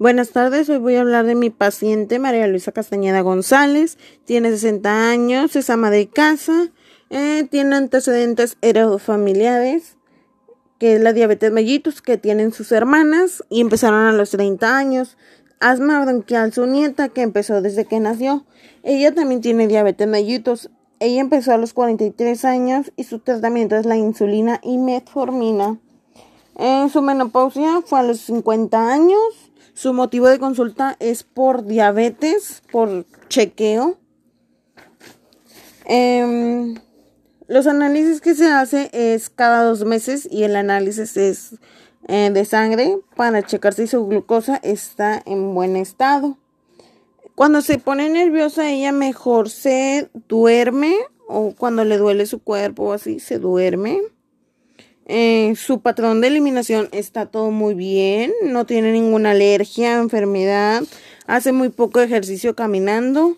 Buenas tardes, hoy voy a hablar de mi paciente María Luisa Castañeda González. Tiene 60 años, es ama de casa, eh, tiene antecedentes heredofamiliares, que es la diabetes mellitus que tienen sus hermanas y empezaron a los 30 años. Asma bronquial, su nieta, que empezó desde que nació. Ella también tiene diabetes mellitus. Ella empezó a los 43 años y su tratamiento es la insulina y metformina. En su menopausia fue a los 50 años su motivo de consulta es por diabetes, por chequeo. Em, los análisis que se hace es cada dos meses y el análisis es eh, de sangre para checar si su glucosa está en buen estado. Cuando se pone nerviosa ella mejor se duerme o cuando le duele su cuerpo o así se duerme. Eh, su patrón de eliminación está todo muy bien, no tiene ninguna alergia, enfermedad, hace muy poco ejercicio caminando.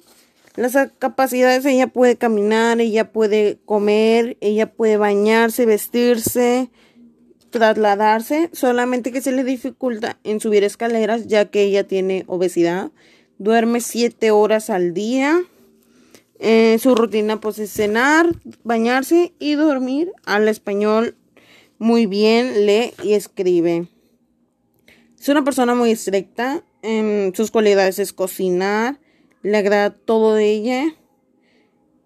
Las capacidades, ella puede caminar, ella puede comer, ella puede bañarse, vestirse, trasladarse, solamente que se le dificulta en subir escaleras ya que ella tiene obesidad. Duerme siete horas al día. Eh, su rutina pues es cenar, bañarse y dormir al español muy bien, lee y escribe. Es una persona muy estricta. En sus cualidades es cocinar. Le agrada todo de ella.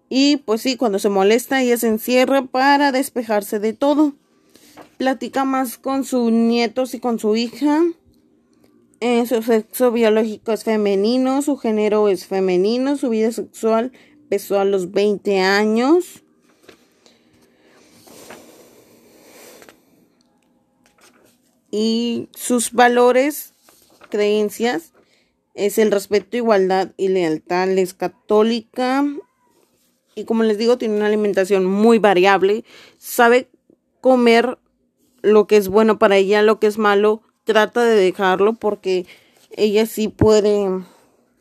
Y pues sí, cuando se molesta, ella se encierra para despejarse de todo. Platica más con sus nietos y con su hija. En su sexo biológico es femenino, su género es femenino, su vida sexual empezó a los 20 años. Y sus valores, creencias, es el respeto, igualdad y lealtad. Es católica y como les digo, tiene una alimentación muy variable. Sabe comer lo que es bueno para ella, lo que es malo, trata de dejarlo porque ella sí puede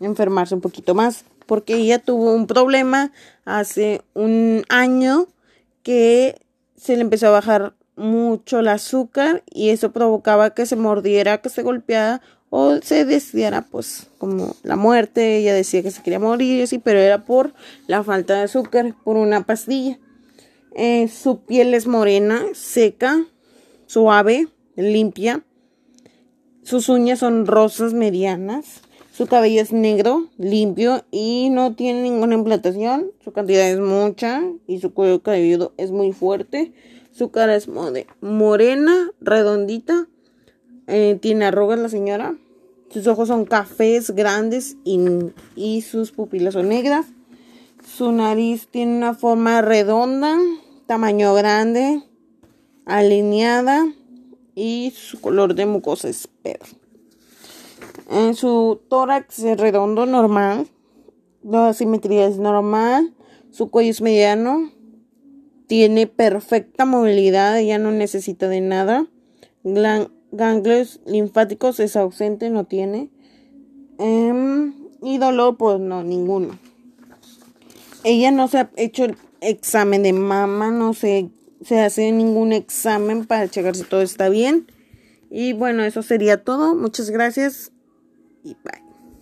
enfermarse un poquito más. Porque ella tuvo un problema hace un año que se le empezó a bajar mucho el azúcar y eso provocaba que se mordiera, que se golpeara o se decidiera pues como la muerte, ella decía que se quería morir y así, pero era por la falta de azúcar, por una pastilla. Eh, su piel es morena, seca, suave, limpia. Sus uñas son rosas medianas. Su cabello es negro, limpio y no tiene ninguna implantación. Su cantidad es mucha y su cuello cabelludo es muy fuerte. Su cara es morena, redondita. Eh, tiene arrugas la señora. Sus ojos son cafés grandes y, y sus pupilas son negras. Su nariz tiene una forma redonda, tamaño grande, alineada y su color de mucosa es verde. En su tórax es redondo normal, la simetría es normal, su cuello es mediano, tiene perfecta movilidad, ella no necesita de nada. ganglios linfáticos es ausente, no tiene. Em, y dolor, pues no, ninguno. Ella no se ha hecho examen de mama, no se, se hace ningún examen para checar si todo está bien. Y bueno, eso sería todo. Muchas gracias y bye.